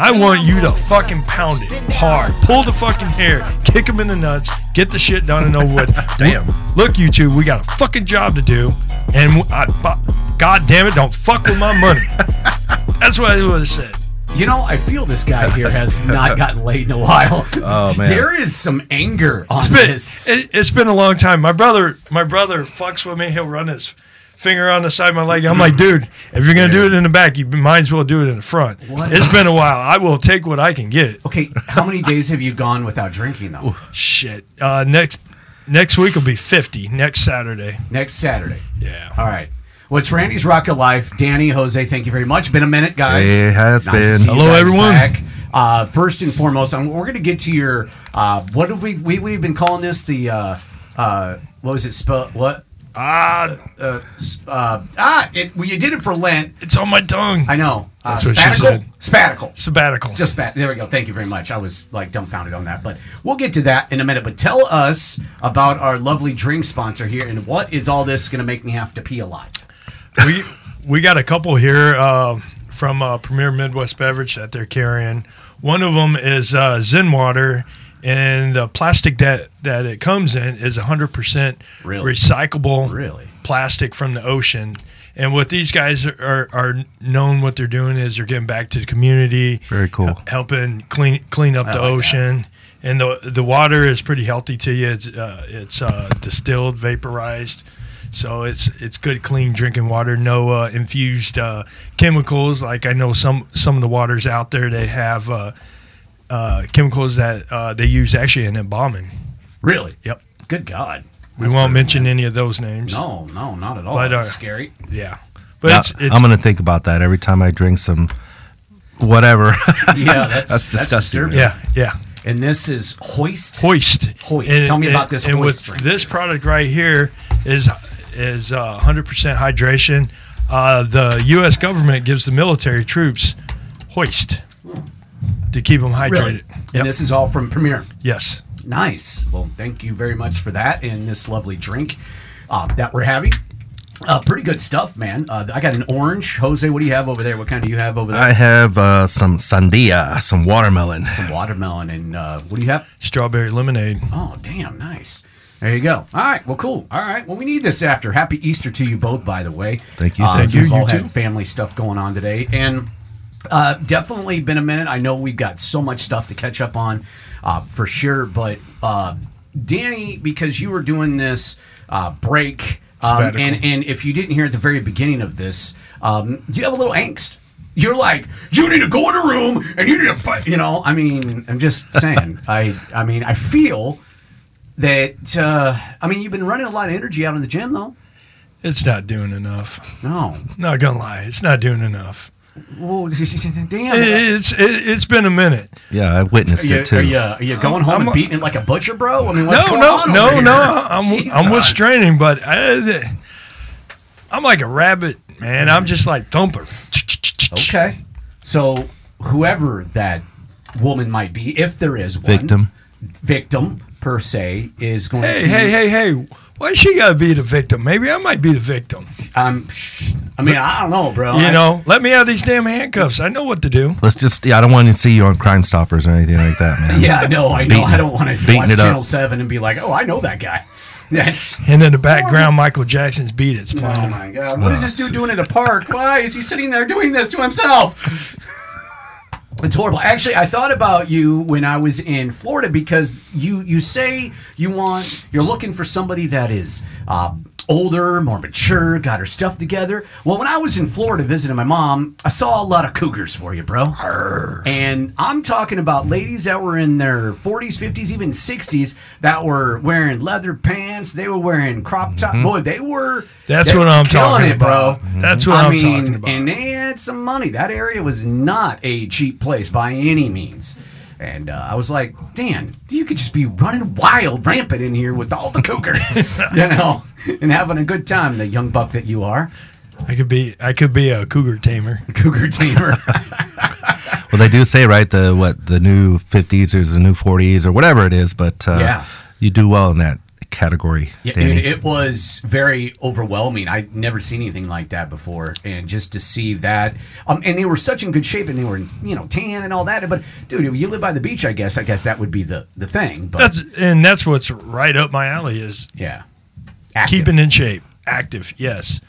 I want you to fucking pound it hard. Pull the fucking hair. Kick him in the nuts. Get the shit done and over with. Damn. Look, you two, we got a fucking job to do. And I, God damn it, don't fuck with my money. That's what I would have said. You know, I feel this guy here has not gotten laid in a while. Oh, man. There is some anger on It's been, this. it, it's been a long time. My brother, my brother fucks with me. He'll run his finger on the side of my leg. I'm like, dude, if you're gonna do it in the back, you might as well do it in the front. What? It's been a while. I will take what I can get. Okay, how many days have you gone without drinking though? Shit. Uh, next next week will be 50. Next Saturday. Next Saturday. Yeah. All right. Well, it's Randy's Rocket Life. Danny, Jose, thank you very much. Been a minute, guys. It has Nice to been. see you Hello, guys everyone. back. Uh, first and foremost, I'm, we're going to get to your. Uh, what have we, we we've been calling this? The uh, uh, what was it? Spell what? Ah, Uh, uh, ah, it, well, you did it for Lent. it's on my tongue. I know. Uh, That's what she said. Spatical. Sabbatical. Just spat. There we go. Thank you very much. I was like dumbfounded on that, but we'll get to that in a minute. But tell us about our lovely drink sponsor here, and what is all this going to make me have to pee a lot? we we got a couple here uh, from uh, Premier Midwest Beverage that they're carrying. One of them is uh, Zen Water, and the plastic that that it comes in is 100% Really? recyclable Really? plastic from the ocean. And what these guys are, are known what they're doing is they're getting back to the community, Very cool. helping clean clean up I the like that. ocean. And the the water is pretty healthy to you. It's uh, it's uh, distilled, vaporized, so it's it's good, clean drinking water. No uh, infused uh, chemicals. Like I know some some of the waters out there they have uh, chemicals that uh, they use actually in embalming. Really? Yep. Good God. We That's won't pretty- mention any of those names. No, no, not at all. But, uh, That's scary. Yeah, but Now, it's, it's I'm gonna think about that every time I drink some whatever. Yeah, that's, That's disgusting. disturbing. yeah yeah. And this is Hoist. Hoist. Hoist. Tell me about this and Hoist with drink. This product right here is is uh, 100% hydration. Uh, the U.S. government gives the military troops Hoist to keep them hydrated. Really? Yep. And this is all from Premier. yes. Nice. Well, thank you very much for that and this lovely drink uh, that we're having. Uh, pretty good stuff, man. Uh, I got an orange. Jose, what do you have over there? What kind do you have over there? I have uh, some sandia, some watermelon. Some watermelon. And uh, what do you have? Strawberry lemonade. Oh, damn, nice. There you go. All right, well, cool. All right, well, we need this after. Happy Easter to you both, by the way. Thank you, Uh, thank you. We've all You had too. family stuff going on today, and uh, definitely been a minute. I know we've got so much stuff to catch up on, uh, for sure. But uh, Danny, because you were doing this uh, break, um, and and if you didn't hear at the very beginning of this, um, you have a little angst. You're like, you need to go in a room and you need to, fight," you know. I mean, I'm just saying. I, I mean, I feel that. Uh, I mean, you've been running a lot of energy out in the gym, though. It's not doing enough. No, Not gonna lie, it's not doing enough. Whoa, damn. It's it, it's been a minute. Yeah, I witnessed you, it too. are you, are you going home I'm- and beating it like a butcher, bro? I mean, what's no, going no, on no, over here? no. I'm I'm with Jesus. straining, but I, I'm like a rabbit, man. I'm just like thumper. Okay, so whoever that woman might be, if there is one Victim. victim per se, is going Hey, to. hey, hey, hey! Why she gotta be the victim? Maybe I might be the victim. Um, I mean, I don't know, bro. You I- know, let me out of these damn handcuffs. I know what to do. Let's just. Yeah, I don't want to see you on Crime Stoppers or anything like that, man. Yeah, no, I know. Beating I don't want to beating watch it up. Channel Seven and be like, "Oh, I know that guy." That's And in the background, Michael Jackson's "Beat It's" playing. oh my god! What is this dude doing in a park? Why is he sitting there doing this to himself? It's horrible. Actually, I thought about you when I was in Florida because you you say you want you're looking for somebody that is uh, older, more mature, got her stuff together. Well, when I was in Florida visiting my mom, I saw a lot of cougars for you, bro. And I'm talking about ladies that were in their 40s, 50s, even 60s that were wearing leather pants. They were wearing crop top. Mm-hmm. Boy, they were. That's they what were I'm talking it, about. bro. That's what I I'm mean, talking about. And they had some money. That area was not a cheap place by any means. And uh, I was like, Dan, you could just be running wild, rampant in here with all the cougars, you know, and having a good time, the young buck that you are. I could be, I could be a cougar tamer. Cougar tamer. Well, they do say right the what the new 50s or the new 40s or whatever it is, but uh, Yeah. you do well in that that category, Yeah, Danny. dude, it was very overwhelming. I'd never seen anything like that before, and just to see that, um, and they were such in good shape, and they were, you know, tan and all that. But dude, if you live by the beach, I guess, I guess that would be the the thing. But That's and that's what's right up my alley is yeah, Active. keeping in shape, active. Yes.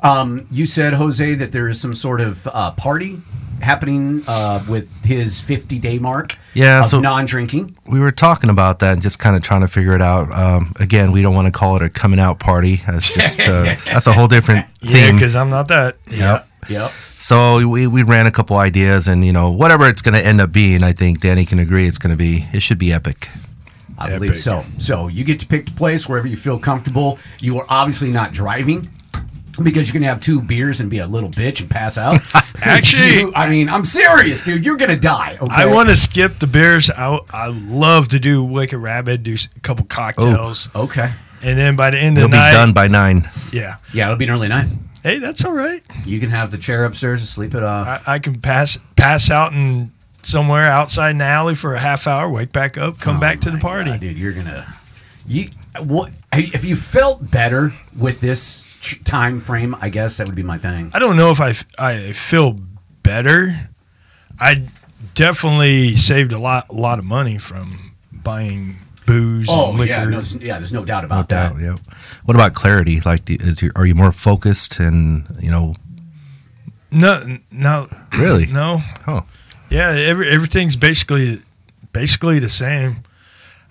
Um, you said Jose that there is some sort of uh, party happening uh, with his 50 day mark. Yeah, of so- non-drinking. we were talking about that and just kind of trying to figure it out. Um, again, we don't want to call it a coming out party. That's just uh, that's a whole different thing. Yeah, because I'm not that. Yep. Yep. So we, we ran a couple ideas, and you know whatever it's going to end up being, I think Danny can agree it's going to be. It should be epic. I Epic. believe so. So you get to pick the place wherever you feel comfortable. You are obviously not driving because you're gonna have two beers and be a little bitch and pass out. Actually- You- I mean, I'm serious, dude. You're gonna die. Okay? I want to skip the beers. I I love to do Wicked Rabbit, do a couple cocktails, Okay. and then by the end It'll of be the night, done by nine. yeah. Yeah, it'll be an early night. Hey, that's all right. You can have the chair upstairs and sleep it off. I, I can pass pass out and somewhere outside in the alley for a half hour, wake back up, come Oh back to the party. God, dude. You're gonna. You what? If you felt better with this ch- time frame, I guess that would be my thing. I don't know if I, I feel better. I definitely saved a lot a lot of money from buying booze Oh and liquor. yeah, no, there's- yeah. There's no doubt No about that. doubt. Yeah. What about clarity? Like, do- is you, are you more focused and you know? No, no, Really? no. Oh, Yeah, every, everything's basically basically the same.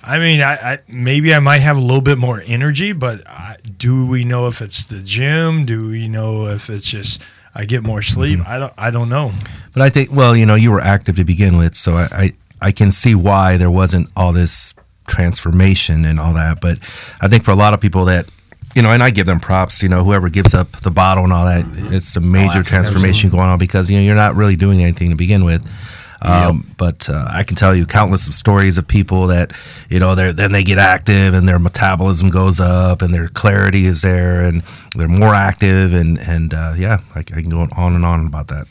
I mean, I, I maybe I might have a little bit more energy, but I, do we know if it's the gym? Do we know if it's just I get more sleep? Mm-hmm. I don't. I don't know. but I think well, you know, you were active to begin with, so I I, I can see why there wasn't all this transformation and all that. But I think for a lot of people that you know, and I give them props. You know, whoever gives up the bottle and all that, mm-hmm. it's a major absolutely. transformation going on because you know you're not really doing anything to begin with. Um, But uh, I can tell you countless of stories of people that you know they then they get active and their metabolism goes up and their clarity is there and they're more active and and uh, yeah, I, I can go on and on about that.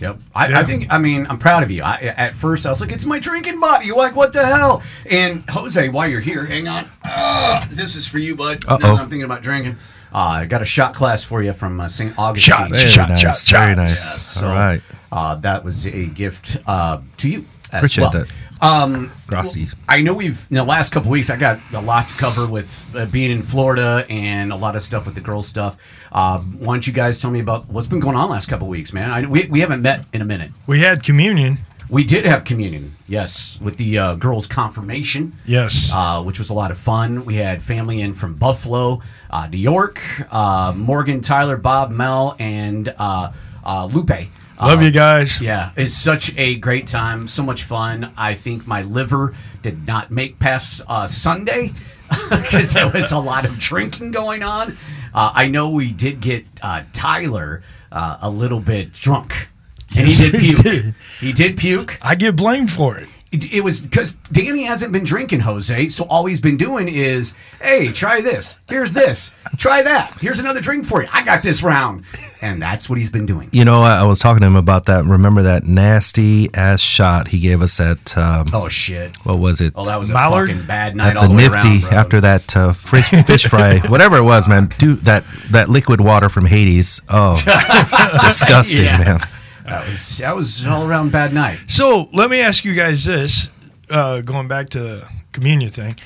Yep. I, Yeah. I think. I mean, I'm proud of you. I, at first, I was like, "It's my drinking buddy." You're like, "What the hell?" And Jose, while you're here, hang on. Uh, this is for you, bud. Now Uh-oh. that I'm thinking about drinking. Uh, I got a shot class for you from uh, St. Augustine. Shot, Very shot, nice, shot, very shot. nice. So, All right, Uh, that was a gift uh, to you. As Appreciate well. that. Um, Gracie. I know we've in the last couple weeks. I got a lot to cover with uh, being in Florida and a lot of stuff with the girls stuff. Uh, why don't you guys tell me about what's been going on last couple weeks, man? I, we we haven't met in a minute. We had communion. We did have communion, yes, with the uh, girls' confirmation, Yes. uh, which was a lot of fun. We had family in from Buffalo, uh, New York, uh, Morgan, Tyler, Bob, Mel, and uh, uh, Lupe. Love Uh, you guys. yeah, it's such a great time, so much fun. I think my liver did not make past uh, Sunday because there was a lot of drinking going on. Uh, I know we did get uh, Tyler uh, a little bit drunk, and Yes, he did puke. did. He did puke. I get blamed for it. It, it was because Danny hasn't been drinking, Jose. So all he's been doing is, hey, try this. Here's this. Try that. Here's another drink for you. I got this round, and that's what he's been doing. You know, I I was talking to him about that. Remember that nasty ass shot he gave us at um, Oh shit. what was it? Oh, that was a Mallard? fucking bad night at all the the way Nifty around, after that uh, fish, fish fry, whatever it was, man. Dude, that that liquid water from Hades. Oh, disgusting, Yeah. man. That was that was all around bad night. So let me ask you guys this: uh, going back to the communion thing,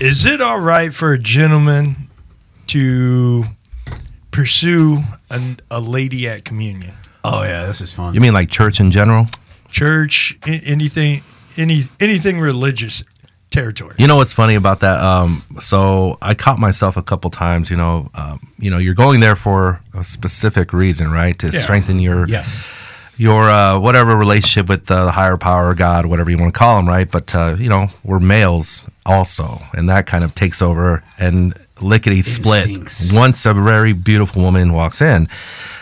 is it all right for a gentleman to pursue an, a lady at communion? Oh yeah, this is fun. You mean like church in general? Church, a- anything, any anything religious territory? You know what's funny about that? Um, so I caught myself a couple times. You know, um, you know, you're going there for a specific reason, right? To Yeah. strengthen your yes. Your uh, whatever relationship with the higher power, God, whatever you want to call them, right? But uh, you know, we're males also, and that kind of takes over and lickety split. Once a very beautiful woman walks in,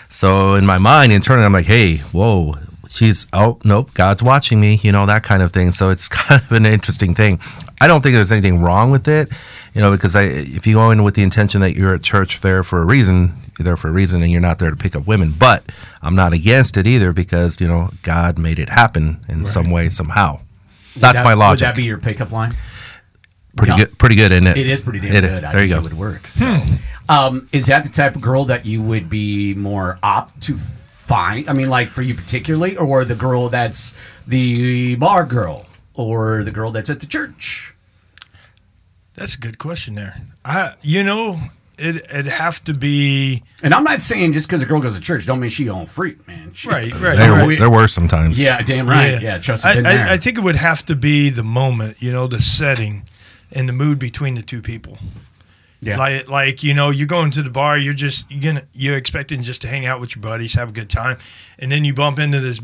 so in my mind, internally, I'm like, hey, whoa. She's oh nope, God's watching me, you know that kind of thing. So it's kind of an interesting thing. I don't think there's anything wrong with it, you know, because I if you go in with the intention that you're at church there for a reason, you're there for a reason, and you're not there to pick up women. But I'm not against it either because you know God made it happen in some way somehow. That's That- my logic. Would that be your pickup line? Pretty Yeah. good. Pretty good, isn't it? It is pretty damn It- good. I There you think go. It would work. So, um, is that the type of girl that you would be more opt to find? I mean, like for you particularly, or the girl that's the bar girl, or the girl that's at the church? That's a good question there. I, you know, it it'd have to be And I'm not saying just because a girl goes to church don't mean she on freak, man. She- right, right. There, right. there were some times. Yeah, damn right. Yeah, trust me. I, been there. I, I think it would have to be the moment, you know, the setting and the mood between the two people. yeah. Like, like you know, you go into the bar, you're just you're gonna you're expecting just to hang out with your buddies, have a good time, and then you bump into this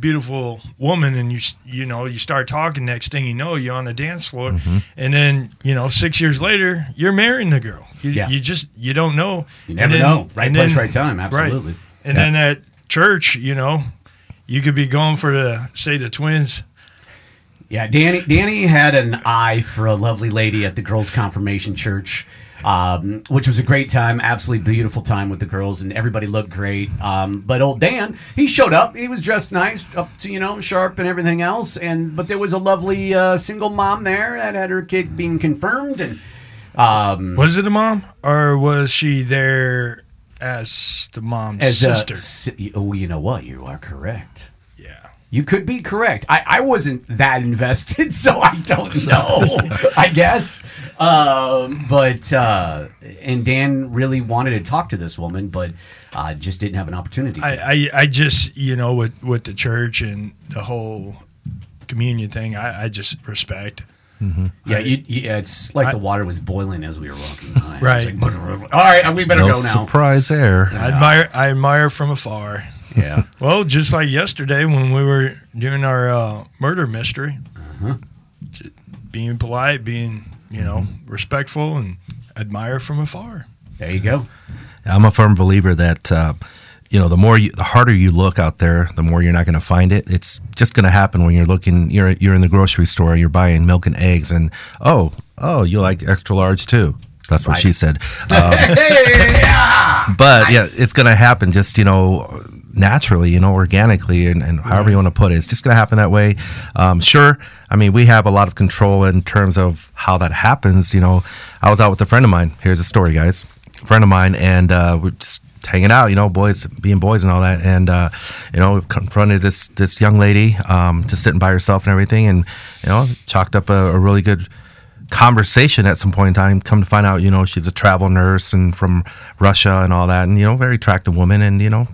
beautiful woman, and you you know you start talking. Next thing you know, you're on the dance floor, Mm-hmm. and then you know six years later, you're marrying the girl. You, Yeah. you just you don't know. You never And know. Right place, right time. Absolutely. And then at church, you know, you could be going for the say the twins. Yeah, Danny. Danny had an eye for a lovely lady at the girls' confirmation church, um, which was a great time. Absolutely beautiful time with the girls, and everybody looked great. Um, but old Dan, he showed up. He was dressed nice, up to you know sharp and everything else. And but there was a lovely uh, single mom there that had her kid being confirmed, and um, Was it a mom or was she there as the mom's as sister? si- oh, you know what? You are correct. Yeah. You could be correct. I, I wasn't that invested, so I don't know. I guess, um, but uh, and Dan really wanted to talk to this woman, but uh, just didn't have an opportunity. I, I, I just you know with with the church and the whole communion thing, I, I just respect. yeah, you, yeah, it's like I- the water was boiling as we were walking by. It was Right. like, All right, we better No go now. surprise there. I admire I admire from afar. Yeah, Well, just like yesterday when we were doing our uh, murder mystery, J- being polite, being you know respectful, and admire from afar. there you go. I'm a firm believer that uh, you know the more you, the harder you look out there, the more you're not going to find it. It's just going to happen when you're looking. You're you're in the grocery store. You're buying milk and eggs, and oh oh, you like extra large too. That's what she said. Um, but yeah, it's going to happen just you know naturally, you know, organically, and, and however you want to put it. It's just going to happen that way. Um, sure, I mean, we have a lot of control in terms of how that happens. You know, I was out with a friend of mine. Here's a story, guys. A friend of mine, and uh, we're just hanging out, you know, boys being boys and all that, and uh, you know, we confronted this this young lady um, just sitting by herself and everything, and you know, chalked up a, a really good conversation at some point in time. Come to find out, you know, she's a travel nurse and from Russia and all that, and you know, very attractive woman, and you know,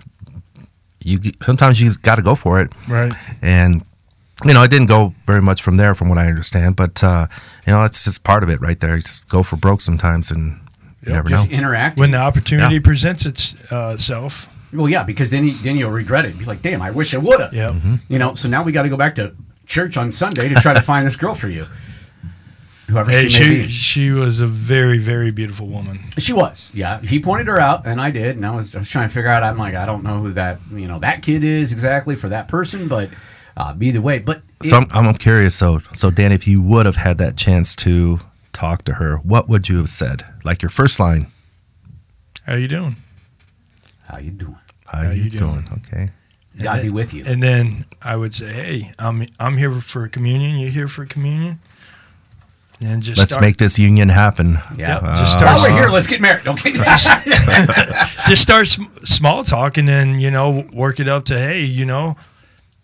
you sometimes you got to go for it, Right. and you know, it didn't go very much from there, from what I understand. But uh, you know, it's just part of it, right there. You just go for broke sometimes, and you never Just know. interact. When the opportunity Yeah. presents itself, well, yeah, because then you, then you'll regret it. Be like, damn, I wish I would have. yeah. You know, so now we got to go back to church on Sunday to try to find this girl for you. Whoever Hey, she may be. she was a very very beautiful woman. She was, yeah. He pointed her out, and I did. And I was, I was trying to figure out. I'm like, I don't know who that, you know, that kid is exactly for that person, but uh, either way. But it- So I'm, I'm curious. So, so Dan, if you would have had that chance to talk to her, what would you have said? Like your first line? How you doing? how you doing? How, How you, you doing? doing? Okay. Got to be with you. And then I would say, "Hey, I'm I'm here for communion. You here for communion?" And just Let's start, make this union happen. Yeah. Yep, just Uh, start While we're here, let's get married. Okay. just start sm- small talk, and then you know work it up to, "Hey, you know,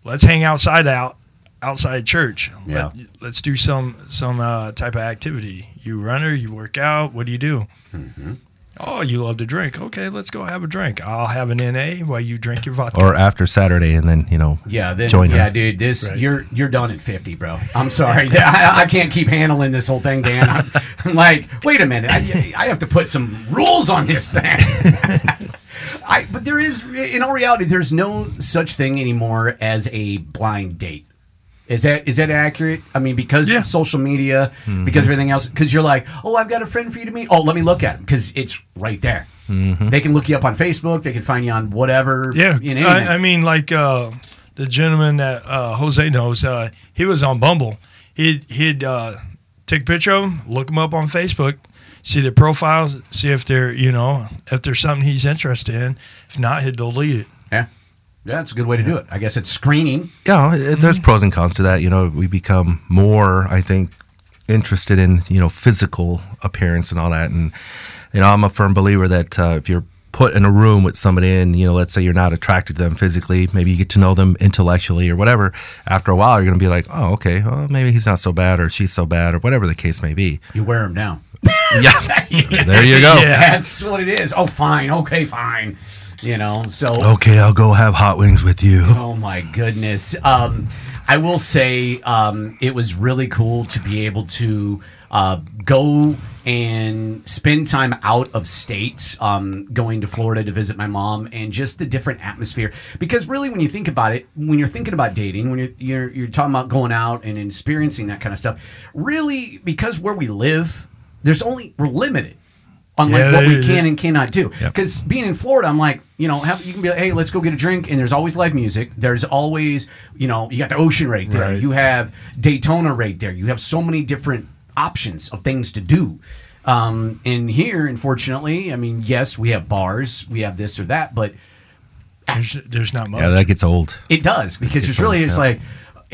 let's hang outside out outside church. Yeah. Let, us do some some uh, type of activity. You runner, you work out. What do you do?" Mm-hmm. Oh, you love to drink. Okay, let's go have a drink. I'll have an NA while you drink your vodka. Or after Saturday, and then you know, Yeah, then Join yeah, her. dude, this Right. you're you're done at fifty, bro. I'm sorry, I, I can't keep handling this whole thing, Dan. I'm, I'm like, wait a minute, I, I have to put some rules on this thing. I, but there is, in all reality, there's no such thing anymore as a blind date. Is that is that accurate? I mean, because Yeah. of social media, Mm-hmm. because everything else, because you're like, oh, I've got a friend for you to meet. Oh, let me look at him because it's right there. Mm-hmm. They can look you up on Facebook. They can find you on whatever. Yeah, in anything. I, I mean, like uh, the gentleman that uh, Jose knows, uh, he was on Bumble. He'd he'd uh, take a picture of him, look him up on Facebook, see their profiles, see if they're you know if there's something he's interested in. If not, he'd delete it. Yeah. Yeah, that's a good way to do it. I guess it's screening. yeah, it, there's pros and cons to that. You know, we become more, I think, interested in you know physical appearance and all that. And you know, I'm a firm believer that uh, if you're put in a room with somebody and you know let's say you're not attracted to them physically maybe you get to know them intellectually or whatever after a while you're going to be like oh okay well, maybe he's not so bad or she's so bad or whatever the case may be You wear them down. yeah there you go Yeah. That's what it is. Oh, fine. Okay, fine. You know, so. okay i'll go have hot wings with you Oh my goodness. Um, I will say um, it was really cool to be able to uh, go and spend time out of state, um, going to Florida to visit my mom, and just the different atmosphere. Because really, when you think about it, when you're thinking about dating, when you're you're, you're talking about going out and experiencing that kind of stuff, really, because where we live, there's only we're limited on like Yeah, what we can and cannot do. Yep. Because being in Florida, I'm like, you know, have, you can be like, hey, let's go get a drink, and there's always live music. There's always, you know, you got the ocean right there. Right. You have Daytona right there. You have so many different options of things to do. Um, and here, unfortunately, I mean, yes, we have bars, we have this or that, but There's, there's not much. yeah that gets old it does because it's a- really it's yeah. like,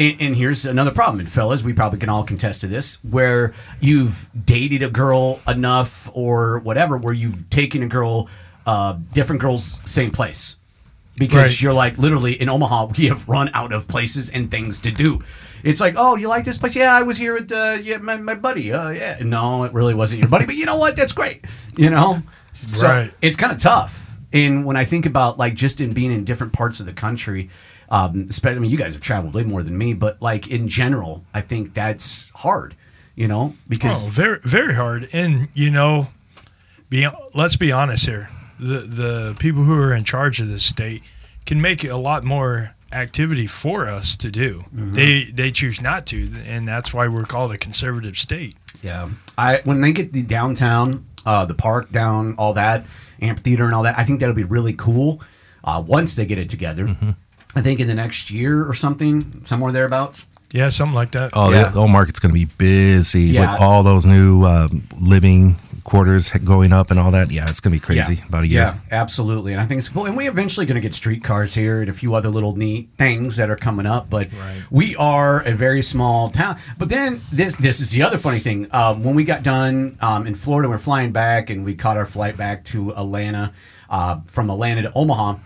and, and here's another problem, and fellas, we probably can all contest to this, where you've dated a girl enough or whatever, where you've taken a girl, uh, different girls, same place, because Right. you're like literally in Omaha, we have run out of places and things to do. It's like, oh, you like this place? Yeah, I was here with uh, yeah, my, my buddy. Uh, yeah, no, it really wasn't your buddy, but you know what? That's great. You know, so Right. it's kind of tough. And when I think about like just in being in different parts of the country, um, especially, I mean, you guys have traveled way more than me, but like in general, I think that's hard, you know, because Oh, very very hard. And you know, be let's be honest here. The the people who are in charge of this state can make a lot more activity for us to do. Mm-hmm. They they choose not to, and that's why we're called a conservative state. yeah, I when they get the downtown, uh, the park down, all that amphitheater and all that, I think that'll be really cool. Uh, once they get it together, Mm-hmm. I think in the next year or something, somewhere thereabouts. Yeah, something like that. oh Yeah. the whole market's going to be busy Yeah. with all those new um, living quarters going up and all that yeah it's going to be crazy about a year Yeah, absolutely. And I think it's cool. And we're eventually going to get streetcars here and a few other little neat things that are coming up. But Right. we are a very small town. But then this this is the other funny thing. Um, when we got done um, in Florida, we're flying back and we caught our flight back to Atlanta, uh, from Atlanta to Omaha.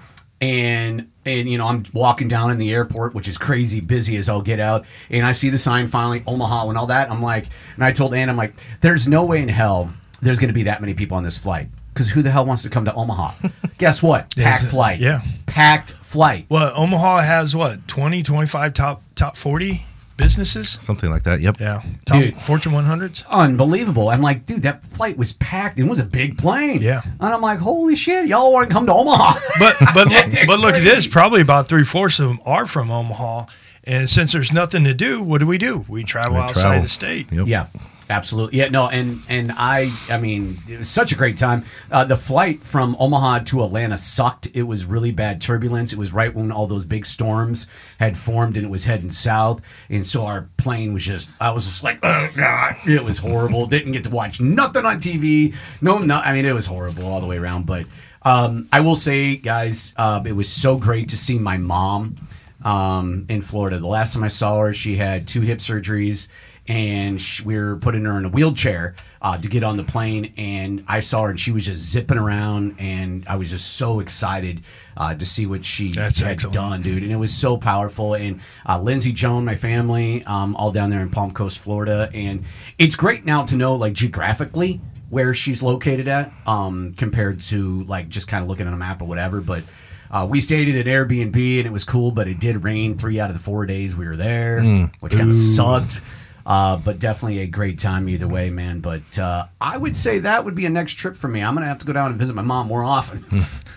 And and you know I'm walking down in the airport, which is crazy busy as I'll get out, and I see the sign finally Omaha and all that. I'm like, and I told Ann, I'm like, there's no way in hell there's going to be that many people on this flight because who the hell wants to come to Omaha? Guess what? Packed flight. yeah. packed flight. Well, Omaha has what 20, 25 top top forty businesses. something like that yep Yeah, top Dude. Fortune one hundreds. Unbelievable. I'm like, dude, that flight was packed. It was a big plane. Yeah. And I'm like, holy shit, y'all want to come to Omaha? But but look, but look at this. Probably about three fourths of them are from Omaha, and since there's nothing to do, what do we do? We travel We outside travel. the state. Yep. Yeah, absolutely. Yeah, no, and and I, I mean, it was such a great time. Uh, the flight from Omaha to Atlanta sucked. It was really bad turbulence. It was right when all those big storms had formed and it was heading south, and so our plane was just, I was just like, oh god, it was horrible. Didn't get to watch nothing on TV. No, no, I mean, it was horrible all the way around. But um, I will say, guys, uh, it was so great to see my mom um, in Florida. The last time I saw her, she had two hip surgeries, and sh we were putting her in a wheelchair uh, to get on the plane. And I saw her, and she was just zipping around, and I was just so excited uh, to see what she That's had excellent. done, dude. And it was so powerful. And uh, Lindsay, Joan, my family, um, all down there in Palm Coast, Florida, and it's great now to know, like geographically. Where she's located at, um, compared to like just kind of looking at a map or whatever. But uh, we stayed at an Airbnb and it was cool, but it did rain three out of the four days we were there, which kind of sucked. Uh, but definitely a great time either way, man. But uh, I would say that would be a next trip for me. I'm gonna have to go down and visit my mom more often.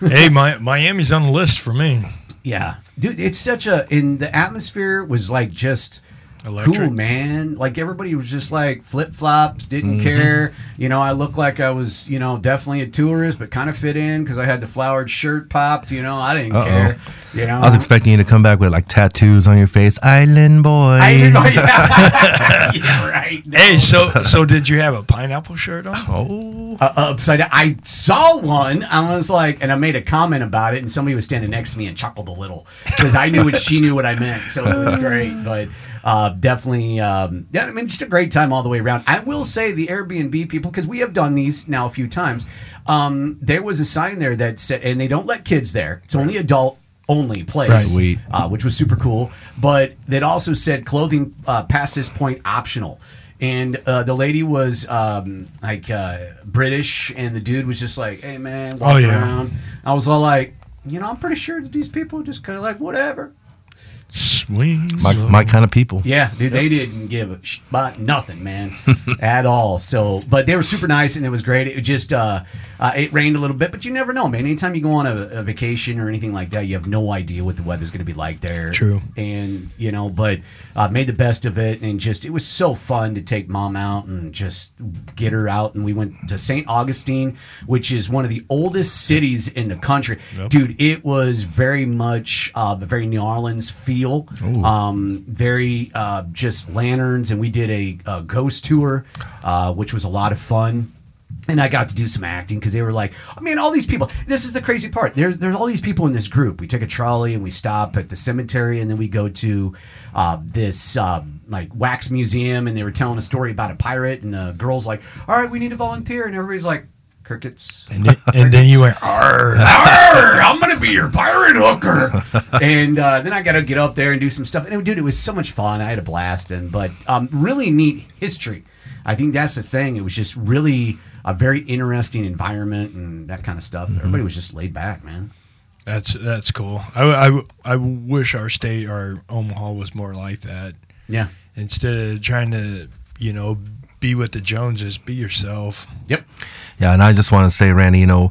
hey, my, Miami's on the list for me. yeah, dude, it's such a. In the atmosphere was like just. Electric. Cool, man. Like everybody was just like flip flops, didn't care. You know, I looked like I was, you know, definitely a tourist, but kind of fit in because I had the flowered shirt popped. You know, I didn't Uh-oh. care. You know? I was expecting you to come back with like tattoos on your face, Island Boy. I didn't. Yeah, yeah right. No. Hey, so so did you have a pineapple shirt on? Oh, uh, upside down. I saw one. I was like, and I made a comment about it, and somebody was standing next to me and chuckled a little because I knew what she knew what I meant. So it was great, but uh, definitely, um, yeah. I mean, just a great time all the way around. I will say the Airbnb people because we have done these now a few times. Um, there was a sign there that said, and they don't let kids there. It's only adult only place, Right. Sweet. Uh, which was super cool. But that also said clothing uh, past this point optional. And uh, the lady was um, like uh, British, and the dude was just like, "Hey man, walk Oh, yeah. around." I was all like, "You know, I'm pretty sure that these people just kind of like whatever." Swing. my, my kind of people. Yeah, dude, they didn't give a sh- about nothing, man, at all. So, but they were super nice and it was great. It just uh, uh, it rained a little bit, but you never know, man. Anytime you go on a, a vacation or anything like that, you have no idea what the weather's going to be like there. True. And you know, but uh, made the best of it, and just it was so fun to take mom out and just get her out. And we went to St. Augustine, which is one of the oldest cities in the country, dude. It was very much uh, the very New Orleans feel. Um, very uh, just lanterns, and we did a, a ghost tour, uh, which was a lot of fun. And I got to do some acting because they were like, I mean, all these people. This is the crazy part. There, there's all these people in this group. We take a trolley and we stop at the cemetery, and then we go to uh, this uh, like wax museum, and they were telling a story about a pirate, and the girl's like, "All right, we need a volunteer," and everybody's like, "Crickets." And then, and then you went, Arr. Arr, I'm gonna be your pirate hooker. and uh, then I got to get up there and do some stuff. And dude, it was so much fun. I had a blast. And but um, really neat history. I think that's the thing. It was just really a very interesting environment and that kind of stuff. Everybody was just laid back, man. That's that's cool. I, I, I wish our state, our Omaha, was more like that. Yeah. Instead of trying to, you know, be with the Joneses, be yourself. Yep. Yeah, and I just want to say, Randy, you know,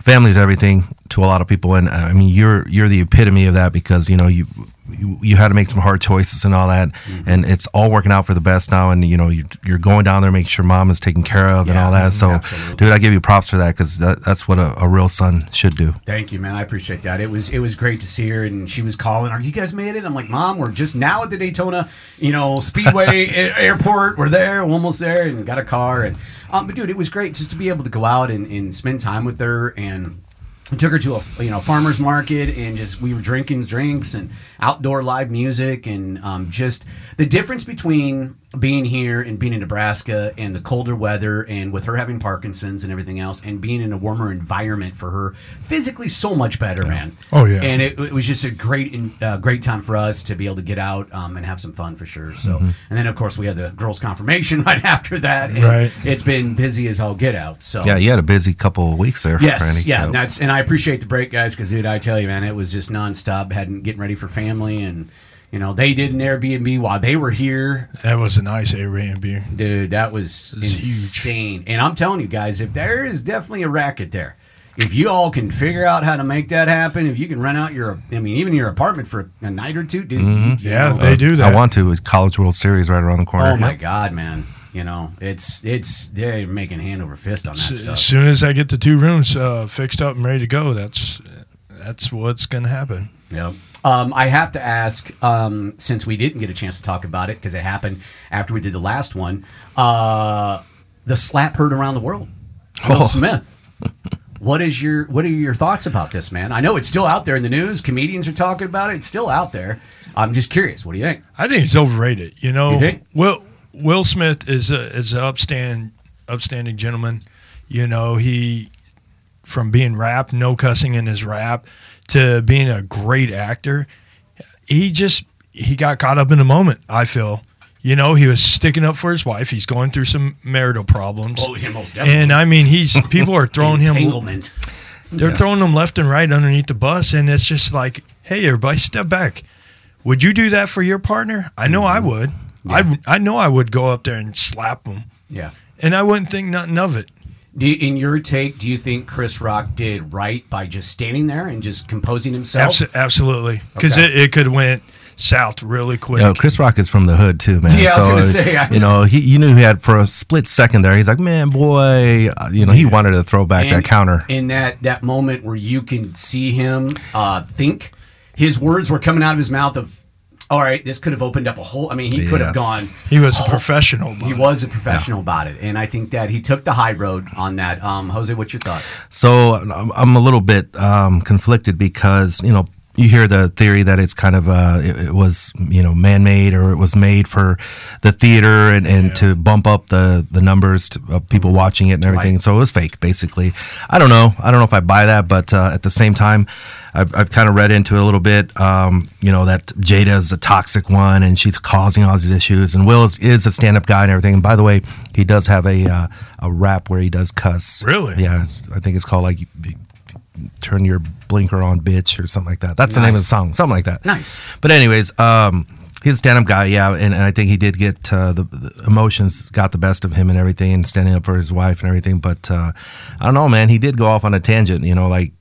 family is everything to a lot of people, and uh, I mean, you're you're the epitome of that because you know you. You, you had to make some hard choices and all that, Mm-hmm. and it's all working out for the best now. And you know you, you're going down there, making sure mom is taken care of and all that. So, absolutely. dude, I give you props for that because that, that's what a, a real son should do. Thank you, man. I appreciate that. It was it was great to see her, and she was calling. Are you guys made it? I'm like, Mom, we're just now at the Daytona, you know, Speedway Airport. We're there, we're almost there, and got a car. And um, but dude, it was great just to be able to go out and, and spend time with her and. Took her to a you know farmers market and just we were drinking drinks and outdoor live music and um, just the difference between being here and being in Nebraska and the colder weather and with her having Parkinson's and everything else and being in a warmer environment for her physically so much better man Oh, yeah. and it, it was just a great uh, great time for us to be able to get out um, and have some fun for sure so Mm-hmm. and then of course we had the girls confirmation right after that and Right. it's been busy as all get out so Yeah, you had a busy couple of weeks there, Yes, Randy. yeah, that's and I appreciate the break, guys, because dude, I tell you, man, it was just nonstop. Hadn't getting ready for family, and you know they did an Airbnb while they were here, That was a nice Airbnb. dude. That was It's huge. insane. And I'm telling you guys, if there is definitely a racket there, if you all can figure out how to make that happen, if you can rent out your, I mean, even your apartment for a night or two, dude. you- you Yeah, know, they do that. I want to. It's College World Series right around the corner. Oh my god, man. You know, it's it's they're making hand over fist on that S- stuff. As soon as I get the two rooms uh, fixed up and ready to go, that's that's what's gonna happen. Yep. Um, I have to ask, um, since we didn't get a chance to talk about it because it happened after we did the last one, uh, the slap heard around the world. Will Oh. Smith. What is your what are your thoughts about this, man? I know it's still out there in the news. Comedians are talking about it. It's still out there. I'm just curious. What do you think? I think it's overrated. You know, You think? Will Will Smith is a is an upstand upstanding gentleman. You know, he from being rap, no cussing in his rap, to being a great actor. He just he got caught up in the moment. I feel. You know, he was sticking up for his wife. He's going through some marital problems. Oh, yeah, most definitely. And I mean, he's people are throwing him Entanglement. they're throwing them left and right underneath the bus, and it's just like, hey, everybody, step back. Would you do that for your partner? I know I mm-hmm. would. I I know I would go up there and slap them, Yeah. and I wouldn't think nothing of it. Do you, in your take, do you think Chris Rock did right by just standing there and just composing himself? Abso- absolutely, because Okay. it, it could went south really quick. You know, Chris Rock is from the hood too, man. Yeah, I was gonna say, I- you know, he you knew he had for a split second there. He's like, man, boy, uh, you know, he wanted to throw back that counter. in that that moment where you can see him uh, think his words were coming out of his mouth of, all right, this could have opened up a whole. I mean, he could have gone. He was a professional. He it. was a professional about it, and I think that he took the high road on that. Um, Jose, what's your thoughts? So I'm, I'm a little bit um, conflicted because you know you hear the theory that it's kind of uh, it, it was you know man-made or it was made for the theater and, and to bump up the the numbers of people watching it and everything. Right. So it was fake, basically. I don't know. I don't know if I buy that, but uh, at the same time. I've, I've kind of read into it a little bit, um, you know, that Jada is a toxic one and she's causing all these issues. And Will is, is a stand up guy and everything. And by the way, he does have a uh, a rap where he does cuss. Really? Yeah, I think it's called like turn your blinker on, bitch, or something like that. That's the name of the song, something like that. Nice. But anyways, um, he's a stand-up guy, yeah, and, and I think he did get uh, the, the emotions got the best of him and everything, and standing up for his wife and everything. But uh, I don't know, man. He did go off on a tangent, you know, like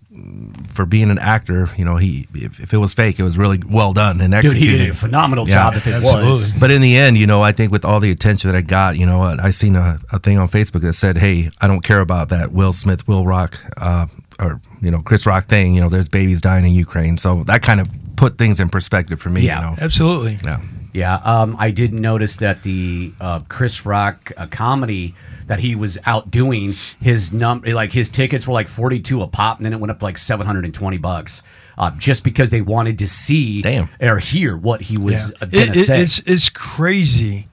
for being an actor, you know, he if, if it was fake, it was really well done and executed. Dude, executed. he did a phenomenal Yeah, job if it was. But in the end, you know, I think with all the attention that I got, you know, I seen a, a thing on Facebook that said, "Hey, I don't care about that Will Smith, Will Rock, uh, or you know, Chris Rock thing. You know, there's babies dying in Ukraine." So that kind of put things in perspective for me. Yeah. You know? Absolutely. Yeah. Yeah, um, I did notice that the uh, Chris Rock uh, comedy that he was out doing, his num like his tickets were like forty two a pop, and then it went up to like seven hundred and twenty bucks, uh, just because they wanted to see Damn. or hear what he was Yeah. uh, gonna It- it- say. it's it's crazy.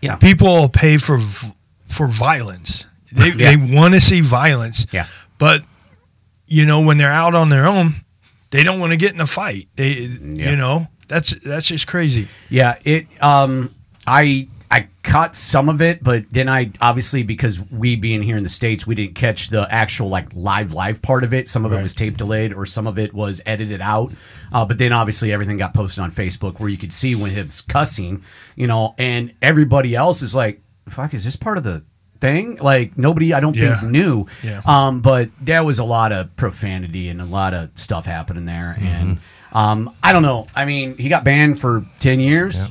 yeah, People pay for for violence. They Yeah. they want to see violence. Yeah. But you know when they're out on their own, they don't want to get in a fight. They Yeah. you know that's that's just crazy. Yeah, it. Um, I I caught some of it, but then I obviously because we being here in the states, we didn't catch the actual like live live part of it. Some of it was tape delayed, or some of it was edited out. Uh, but then obviously everything got posted on Facebook where you could see when he was cussing, you know, and everybody else is like, "Fuck, is this part of the?" Thing like nobody, I don't Yeah. think knew. Yeah. Um, but there was a lot of profanity and a lot of stuff happening there, and um, I don't know. I mean, he got banned for ten years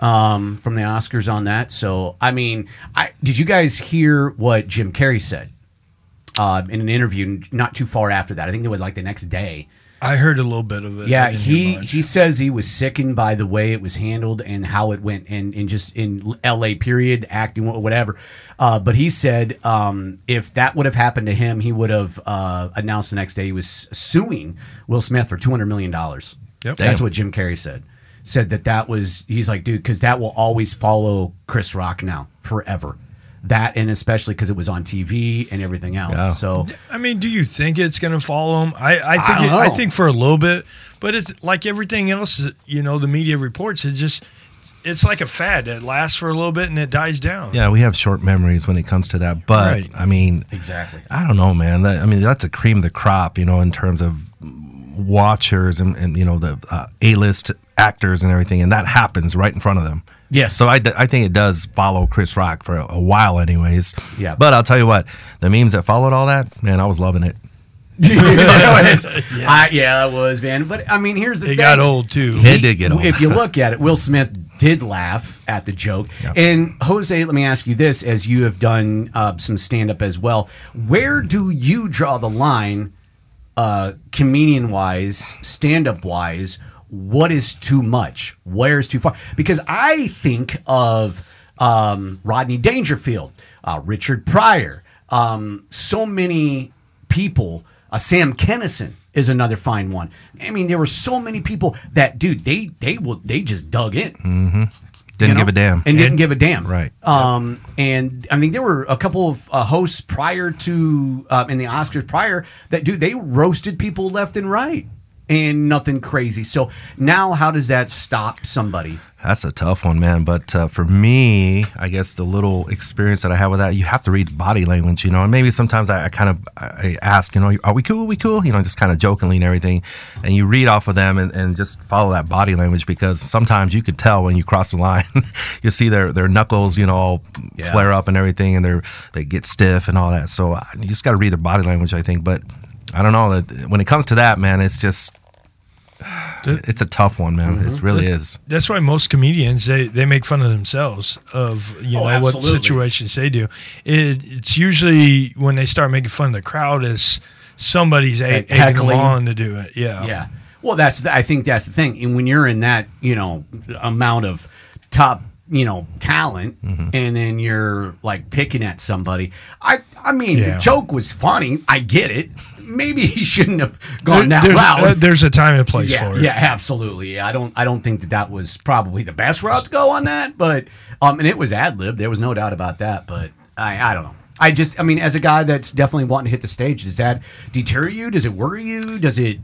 um, from the Oscars on that. So, I mean, I did you guys hear what Jim Carrey said uh, in an interview not too far after that? I think it was like the next day. I heard a little bit of it. Yeah, he he says he was sickened by the way it was handled and how it went, and, and just in L.A. period acting wh- whatever. Uh, but he said um, if that would have happened to him, he would have uh, announced the next day he was suing Will Smith for two hundred million dollars. Yep. That's Damn. what Jim Carrey said. Said that that was he's like, dude, because that will always follow Chris Rock now forever. That and especially because it was on TV and everything else. Yeah. So I mean, do you think it's going to follow him? I, I think don't it, I think for a little bit, but it's like everything else. You know, the media reports it just it's like a fad. It lasts for a little bit and it dies down. Yeah, we have short memories when it comes to that. But Right. I mean, exactly. I don't know, man. That, I mean, that's a cream of the crop, you know, in terms of watchers and, and you know the uh, A-list actors and everything, and that happens right in front of them. Yes. So I, d- I think it does follow Chris Rock for a, a while, anyways. Yeah. But I'll tell you what, the memes that followed all that, man, I was loving it. That was- I- yeah, that was man. But I mean, here's the It thing. It got old too. It did get old. If you look at it, Will Smith did laugh at the joke. And Jose, let me ask you this: as you have done uh, some stand up as well, where do you draw the line, uh, comedian wise, stand up wise? What is too much? Where's too far? Because I think of um, Rodney Dangerfield, uh, Richard Pryor, um, so many people. Uh, Sam Kinison is another fine one. I mean, there were so many people that, dude, they they will they just dug in, Didn't you know, give a damn. and didn't give a damn. Right. Um, and I mean, there were a couple of uh, hosts prior to uh, in the Oscars prior that, dude, they roasted people left and right, and nothing crazy. So now, how does that stop somebody? That's a tough one, man. But uh, for me, I guess the little experience that I have with that, you have to read body language, you know. And maybe sometimes I, I kind of I ask, you know, are we cool? Are we cool? You know, just kind of jokingly and everything. And you read off of them and, and just follow that body language because sometimes you could tell when you cross the line, you see their their knuckles, you know, all Yeah. flare up and everything, and they're they get stiff and all that. So uh, you just got to read their body language, I think. But I don't know that when it comes to that, man, it's just. It's a tough one, man. Mm-hmm. It really is. That's why most comedians they, they make fun of themselves of you Oh, know what situations they do. It, it's usually when they start making fun of the crowd is somebody's a- Like egging heckling. them on to do it. Yeah. Yeah. Well, that's the, I think that's the thing. And when you're in that, you know, amount of top, you know, talent, Mm-hmm. and then you're like picking at somebody, I I mean, Yeah. the joke was funny. I get it. Maybe he shouldn't have gone that there's, route. uh, there's a time and place yeah, for it. yeah, absolutely. I don't, I don't think that that was probably the best route to go on that, but um, and it was ad lib. There was no doubt about that. But I, I don't know. I just, I mean, as a guy that's definitely wanting to hit the stage, does that deter you? Does it worry you? Does it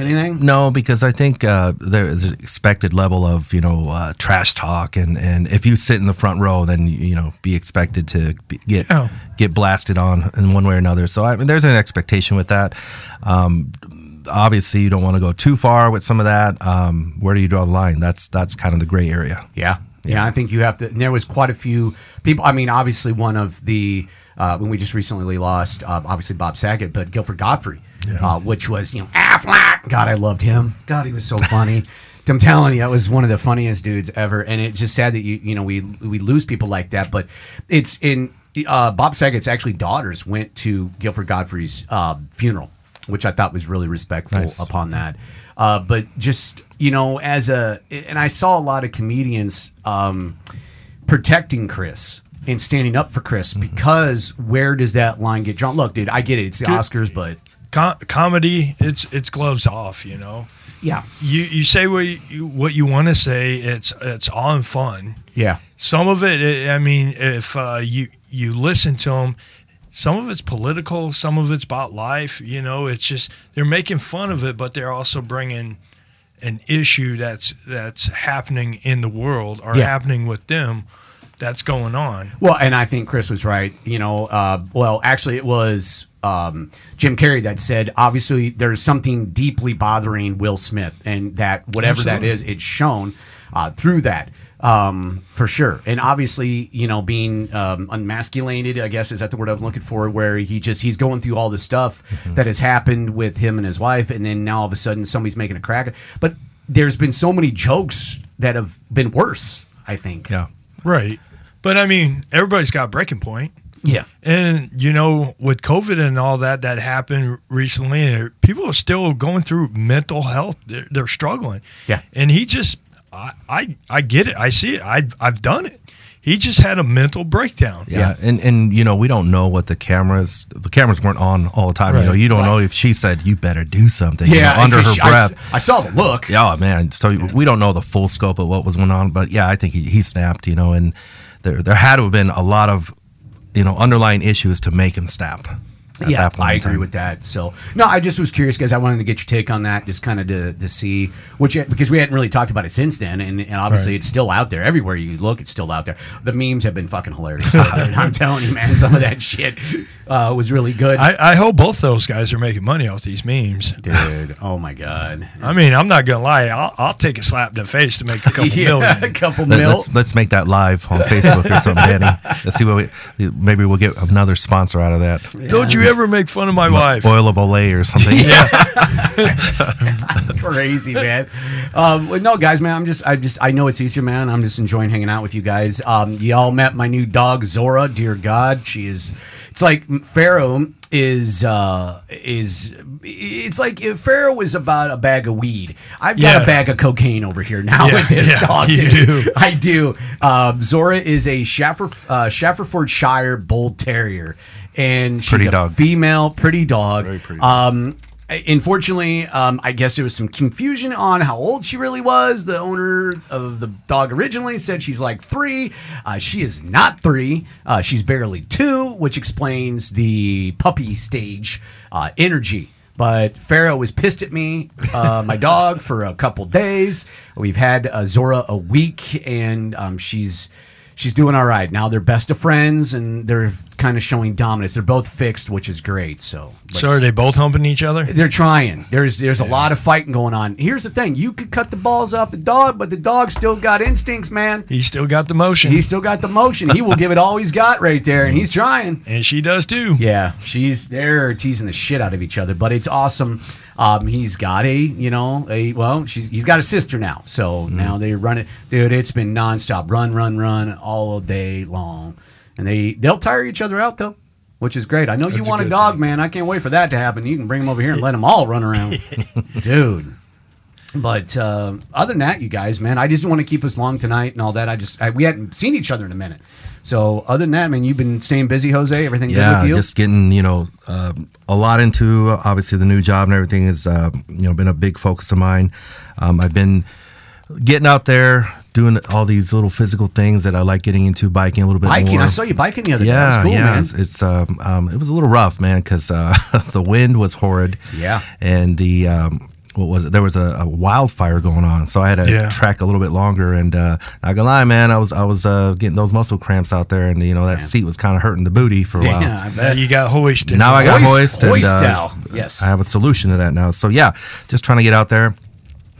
anything? No, because I think uh, there is an expected level of you know uh, trash talk, and, and if you sit in the front row, then you know be expected to be, get Yeah. get blasted on in one way or another. So I mean, there's an expectation with that. Um, obviously, you don't want to go too far with some of that. Um, where do you draw the line? That's that's kind of the gray area. Yeah. Yeah, I think you have to. And there was quite a few people. I mean, obviously, one of the uh, when we just recently lost, uh, obviously Bob Saget, but Gilbert Gottfried, uh, which was you know Aflac. God, I loved him. God, he was so funny. I'm telling you, that was one of the funniest dudes ever. And it's just sad that you you know we we lose people like that. But it's in uh, Bob Saget's actually daughters went to Gilbert Gottfried's uh, funeral, which I thought was really respectful Nice. upon that. Uh, but just you know, as a and I saw a lot of comedians um, protecting Chris and standing up for Chris because where does that line get drawn? Look, dude, I get it; it's the Dude. Oscars, but Com- comedy, it's it's gloves off. You know, yeah, you you say what you, what you want to say. It's it's all in fun. yeah, Some of it, I mean, if uh, you you listen to them, some of it's political, some of it's about life. You know, it's just they're making fun of it, but they're also bringing an issue that's that's happening in the world or Yeah. happening with them that's going on. Well, and I think Chris was right. You know, uh, well, actually, it was um, Jim Carrey that said, obviously, there's something deeply bothering Will Smith, and that whatever that Absolutely. is, it's shown uh, through that. Um, for sure, and obviously, you know, being um, unmasculated, I guess is that the word I'm looking for, where he just he's going through all the stuff that has happened with him and his wife, and then now all of a sudden somebody's making a crack. But there's been so many jokes that have been worse. I think. Yeah. Right. But I mean, everybody's got a breaking point. Yeah. And you know, with COVID and all that that happened recently, uh, people are still going through mental health. They're, they're struggling. Yeah. And he just, I, I, I get it. I see it. I, I've done it. He just had a mental breakdown. Yeah, and and you know we don't know what the cameras the cameras weren't on all the time. You know you don't Right. know if she said you better do something. you Yeah, know, under her because she- I s- breath. I, saw the look. Yeah, man. So we don't know the full scope of what was going on, but yeah, I think he, he snapped. You know, and there there had to have been a lot of you know underlying issues to make him snap. At yeah, that point I in agree time. with that. So no, I just was curious, guys. I wanted to get your take on that, just kind of to, to see which because we hadn't really talked about it since then, and, and obviously Right. it's still out there everywhere you look. It's still out there. The memes have been fucking hilarious. I'm telling you, man, some of that shit uh, was really good. I, I hope both those guys are making money off these memes. Dude, oh my god, I mean, I'm not gonna lie. I'll, I'll take a slap in the face to make a couple yeah, a million. couple Let, mil. us let's make that live on Facebook or something, Danny. Let's see what we maybe we'll get another sponsor out of that. Don't you ever make fun of my wife? Oil of Olay or something. yeah. crazy man um well, no guys man i'm just i just i know it's easier, man i'm just enjoying hanging out with you guys um y'all met my new dog zora dear god she is it's like pharaoh is uh is it's like if pharaoh was about a bag of weed i've got Yeah. a bag of cocaine over here now Yeah, with this yeah, dog you dude do. i do um zora is a Shaffer, uh, Shafferfordshire bull terrier and she's Pretty a dog. female pretty dog Very pretty. um, unfortunately, um, I guess there was some confusion on how old she really was. The owner of the dog originally said she's like three. Uh, she is not three. Uh, she's barely two, which explains the puppy stage uh, energy. But Pharaoh was pissed at me, uh, my dog, for a couple days. We've had uh, Zora a week, and um, she's she's doing all right now. They're best of friends, and they're kind of showing dominance. They're both fixed, which is great. So, So are they both humping each other? they're trying. There's there's a lot of fighting going on. Here's the thing: you could cut the balls off the dog, but the dog still got instincts, man. He still got the motion, He still got the motion. He will give it all he's got right there, and he's trying. and she does too. Yeah, she's they're teasing the shit out of each other, but it's awesome. Um, he's got a you know a well, she's he's got a sister now, so now they run it, dude. It's been nonstop, run, run, run all day long, and they they'll tire each other out though. Which is great. I know you That's a want a good dog, thing. man. I can't wait for that to happen. You can bring them over here and let them all run around, dude. But uh, other than that, you guys, man, I just want to keep us long tonight and all that. I just I, we hadn't seen each other in a minute. So other than that, man, you've been staying busy, Jose. Everything good yeah, with you? just getting you know uh, a lot into obviously the new job and everything has uh, you know been a big focus of mine. Um, I've been getting out there doing all these little physical things that I like getting into, biking a little bit biking. more. I saw you biking the other day. yeah, That was cool, yeah. man. It's, it's um, um, it was a little rough, man, because uh, the wind was horrid. Yeah. and the um, what was it? There was a, a wildfire going on, so I had to Yeah. track a little bit longer. And uh, not gonna lie, man, I was I was uh, getting those muscle cramps out there, and you know that Man. seat was kind of hurting the booty for a while. Yeah, I bet. you got hoisted. Now I got Hoist- hoist, and hoist uh. Yes. I have a solution to that now. So yeah, just trying to get out there.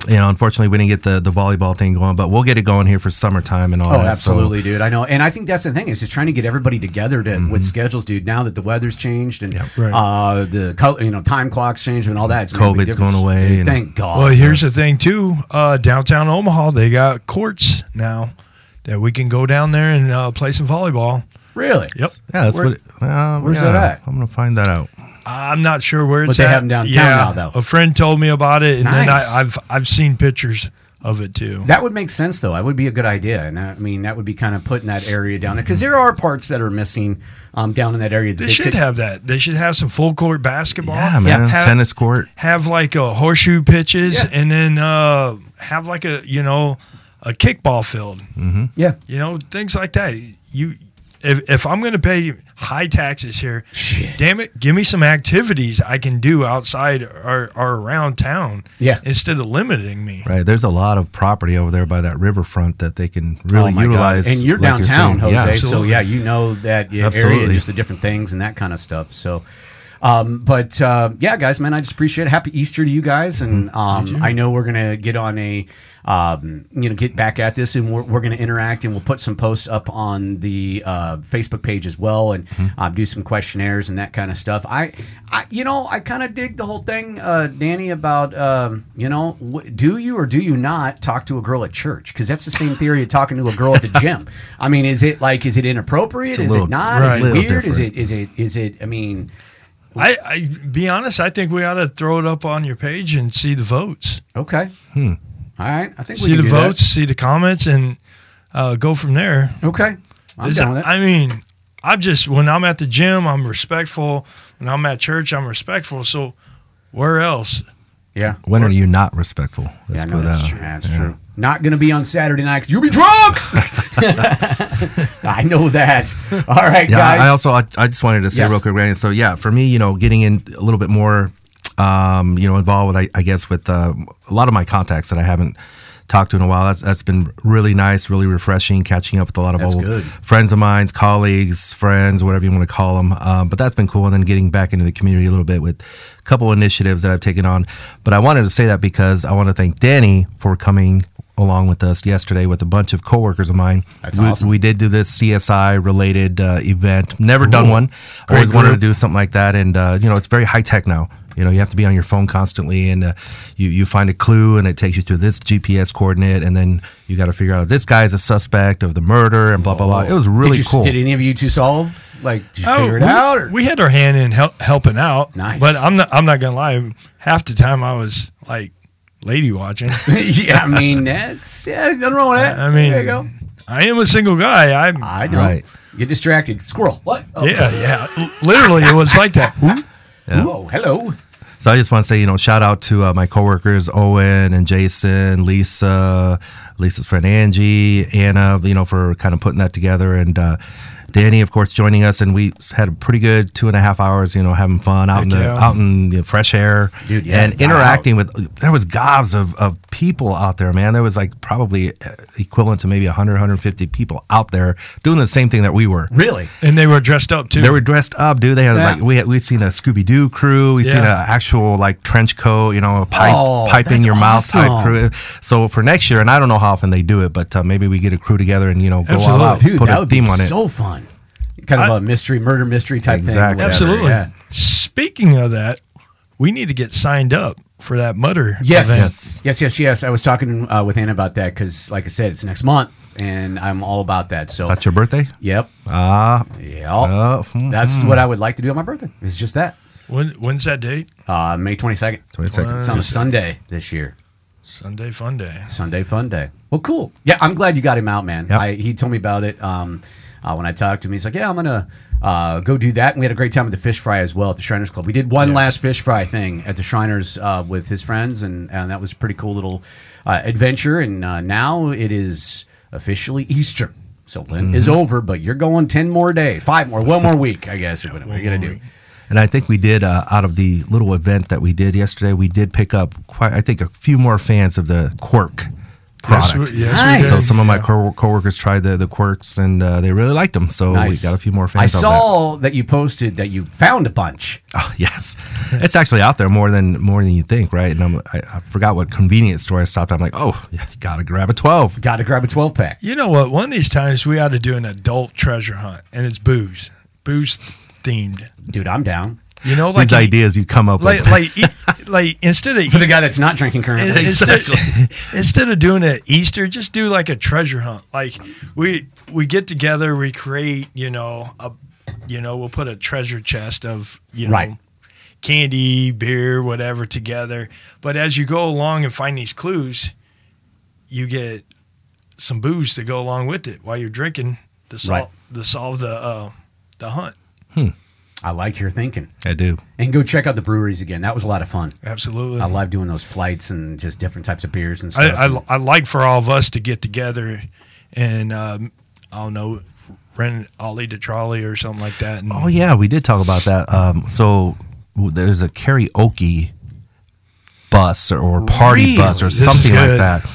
You know, unfortunately, we didn't get the, the volleyball thing going, but we'll get it going here for summertime and all Oh, that. absolutely, dude. I know, and I think that's the thing is just trying to get everybody together to with schedules, dude. Now that the weather's changed and Right. uh, the co- you know time clocks changed and all that, it's made a COVID's going away Dude, and- thank God. Well, here's the thing too. Uh, downtown Omaha, they got courts now that we can go down there and uh, play some volleyball. really. Yep. Yeah, that's Where- what. It, where's yeah, that at? I'm gonna find that out. I'm not sure where it's they at. have 'em downtown yeah, now, though. A friend told me about it, and then Nice. I, I've I've seen pictures of it too. That would make sense, though. That would be a good idea, and I mean that would be kind of putting that area down there because there are parts that are missing um, down in that area. That they, should could- have that. They should have some full court basketball. Yeah, man, Have, tennis court. Have like a horseshoe pitches, Yeah. and then uh, have like a you know a kickball field. Yeah, You know things like that. You. If, if I'm going to pay high taxes here, Shit. damn it, give me some activities I can do outside or, or around town. Yeah. Instead of limiting me. Right, there's a lot of property over there by that riverfront that they can Oh really God. utilize. And you're like downtown, saying. Jose. Yeah, so yeah, you know that yeah, area and just the different things and that kind of stuff. So, um, but uh, yeah, guys, man, I just appreciate it. Happy Easter to you guys, and Mm-hmm. um, I know we're gonna get on a. Um, you know, get back at this, and we're, we're going to interact, and we'll put some posts up on the uh, Facebook page as well, and um, do some questionnaires and that kind of stuff. I, I you know, I kind of dig the whole thing, uh, Danny, about um, you know, w- do you or do you not talk to a girl at church? Because that's the same theory of talking to a girl at the gym. I mean, is it like, is it inappropriate? Is little- it not? right. Is it Little weird? Is different. it, is it, is it? I mean, I, I be honest. I think we ought to throw it up on your page and see the votes. okay, Hmm. all right. I think we See the do that. votes, see the comments, and uh, go from there. Okay, I'm Listen, down with it. I mean, I'm just when I'm at the gym, I'm respectful. When I'm at church, I'm respectful. So where else? yeah. When are you not respectful? Yeah, Let's no, put that's that- true. That's yeah. true. Not going to be on Saturday night because you'll be drunk. I know that. All right, Yeah, guys. I also I, I just wanted to say Yes. real quick, Randy. So yeah, for me, you know, getting in a little bit more, um, you know, involved with I, I guess with uh, a lot of my contacts that I haven't talked to in a while. That's that's been really nice, really refreshing. Catching up with a lot of That's old good. friends of mine, colleagues, friends, whatever you want to call them. Um, but that's been cool. And then getting back into the community a little bit with a couple initiatives that I've taken on. But I wanted to say that because I want to thank Danny for coming along with us yesterday with a bunch of coworkers of mine. That's we, awesome. we did do this CSI related uh, event. Never done one. Great Always wanted to do something like that, and uh, you know it's very high tech now. You know you have to be on your phone constantly, and uh, you you find a clue, and it takes you to this GPS coordinate, and then you got to figure out if this guy is a suspect of the murder, and blah blah blah. It was really did you, cool. Did any of you two solve? Like, did you Oh, figure it we, out? Or? we had our hand in help, helping out. Nice. But I'm not. I'm not gonna lie. Half the time I was like lady watching. yeah, I mean that's yeah. Nothing wrong with that. I mean, there you go. I am a single guy. I'm. I know. Right. Get distracted. Squirrel. What? Oh. yeah, yeah. Literally, it was like that. Oh, hello. So I just want to say, you know, shout out to uh, my coworkers Owen and Jason, Lisa, Lisa's friend Angie, Anna, you know, for kind of putting that together, and uh, Danny, of course, joining us, and we had a pretty good two and a half hours, you know, having fun out in the Heck yeah. out in the fresh air, Dude, yeah, and got interacting with. There was gobs of, of people out there, man. There was like probably uh, equivalent to maybe 100, 150 people out there doing the same thing that we were. Really? And they were dressed up too. They were dressed up, dude. They had Yeah. like we had, we'd seen a Scooby Doo crew. We'd seen an actual like trench coat, you know, a pipe Oh, pipe in that's your mouth type crew. So for next year, and I don't know how often they do it, but uh, maybe we get a crew together and you know go all out, Dude, put that a would theme be on it. so fun. Kind of I- a mystery, murder mystery type Exactly. thing. Absolutely. Yeah. Speaking of that, we need to get signed up for that mutter. Yes. event. Yes. yes, yes, yes. I was talking uh, with Anna about that because, like I said, it's next month, and I'm all about that. So, That's your birthday? yep, Ah, yeah. uh, That's what I would like to do on my birthday. It's just that. When when's that date? Uh, May 22nd. 22nd. It's on a Sunday this year. Sunday fun day. Sunday fun day. Well, cool. Yeah, I'm glad you got him out, man. Yep. I, he told me about it um, uh, when I talked to him. He's like, "Yeah, I'm gonna uh, go do that." And we had a great time at the fish fry as well at the Shriners Club. We did one last fish fry thing at the Shriners uh, with his friends, and, and that was a pretty cool little uh, adventure. And uh, now it is officially Easter. So Lent is over, but you're going ten more days, five more, one more week, I guess. what are you gonna do? And I think we did uh, out of the little event that we did yesterday. We did pick up quite, I think, a few more fans of the Quirk product. we- yes, Nice. So some of my co- coworkers tried the the quirks and uh, they really liked them. So Nice. we got a few more I fans. of that. saw that you posted that you found a bunch. Oh, yes, it's actually out there more than more than you think, right? And I'm, I, I forgot what convenience store I stopped. at. I'm like, oh, yeah, you gotta grab a twelve. Got to grab a 12 pack. You know what? One of these times we ought to do an adult treasure hunt, and it's booze, booze themed. Dude, I'm down. You know, like These ideas you come up like with. like like instead of For the guy that's not drinking currently. instead, instead of doing it Easter, just do like a treasure hunt. Like we we get together, we create, you know, a you know, we'll put a treasure chest of you know Right. candy, beer, whatever together. But as you go along and find these clues, you get some booze to go along with it while you're drinking to solve to solve the uh, the hunt. I like your thinking. I do. And go check out the breweries again. That was a lot of fun. Absolutely. I love doing those flights and just different types of beers and stuff. I, I like for all of us to get together and um, I don't know rent Ollie to trolley or something like that. And Oh yeah, we did talk about that. Um, so there's a karaoke bus or, or party Really? bus or something like that.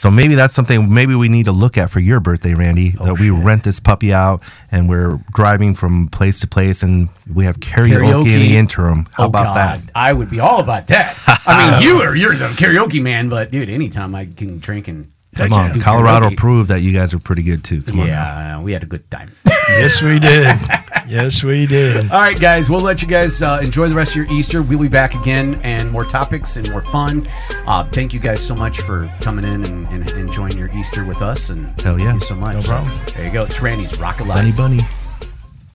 So maybe that's something maybe we need to look at for your birthday, Randy. Oh, that we rent this puppy out and we're driving from place to place and we have karaoke, in the interim. How Oh, about God. that? I would be all about that. I mean, you are you're the karaoke man, but dude, anytime I can drink and Come Heck on. Colorado Karaoke. proved that you guys are pretty good too. Come on. now. yeah, we had a good time. yes, we did. yes, we did. All right, guys, we'll let you guys uh, enjoy the rest of your Easter. We'll be back again and more topics and more fun. Uh, thank you guys so much for coming in and, and enjoying your Easter with us. And Hell yeah. thank you so much. No problem. There you go. It's Randy's Rock Alive. Bunny bunny.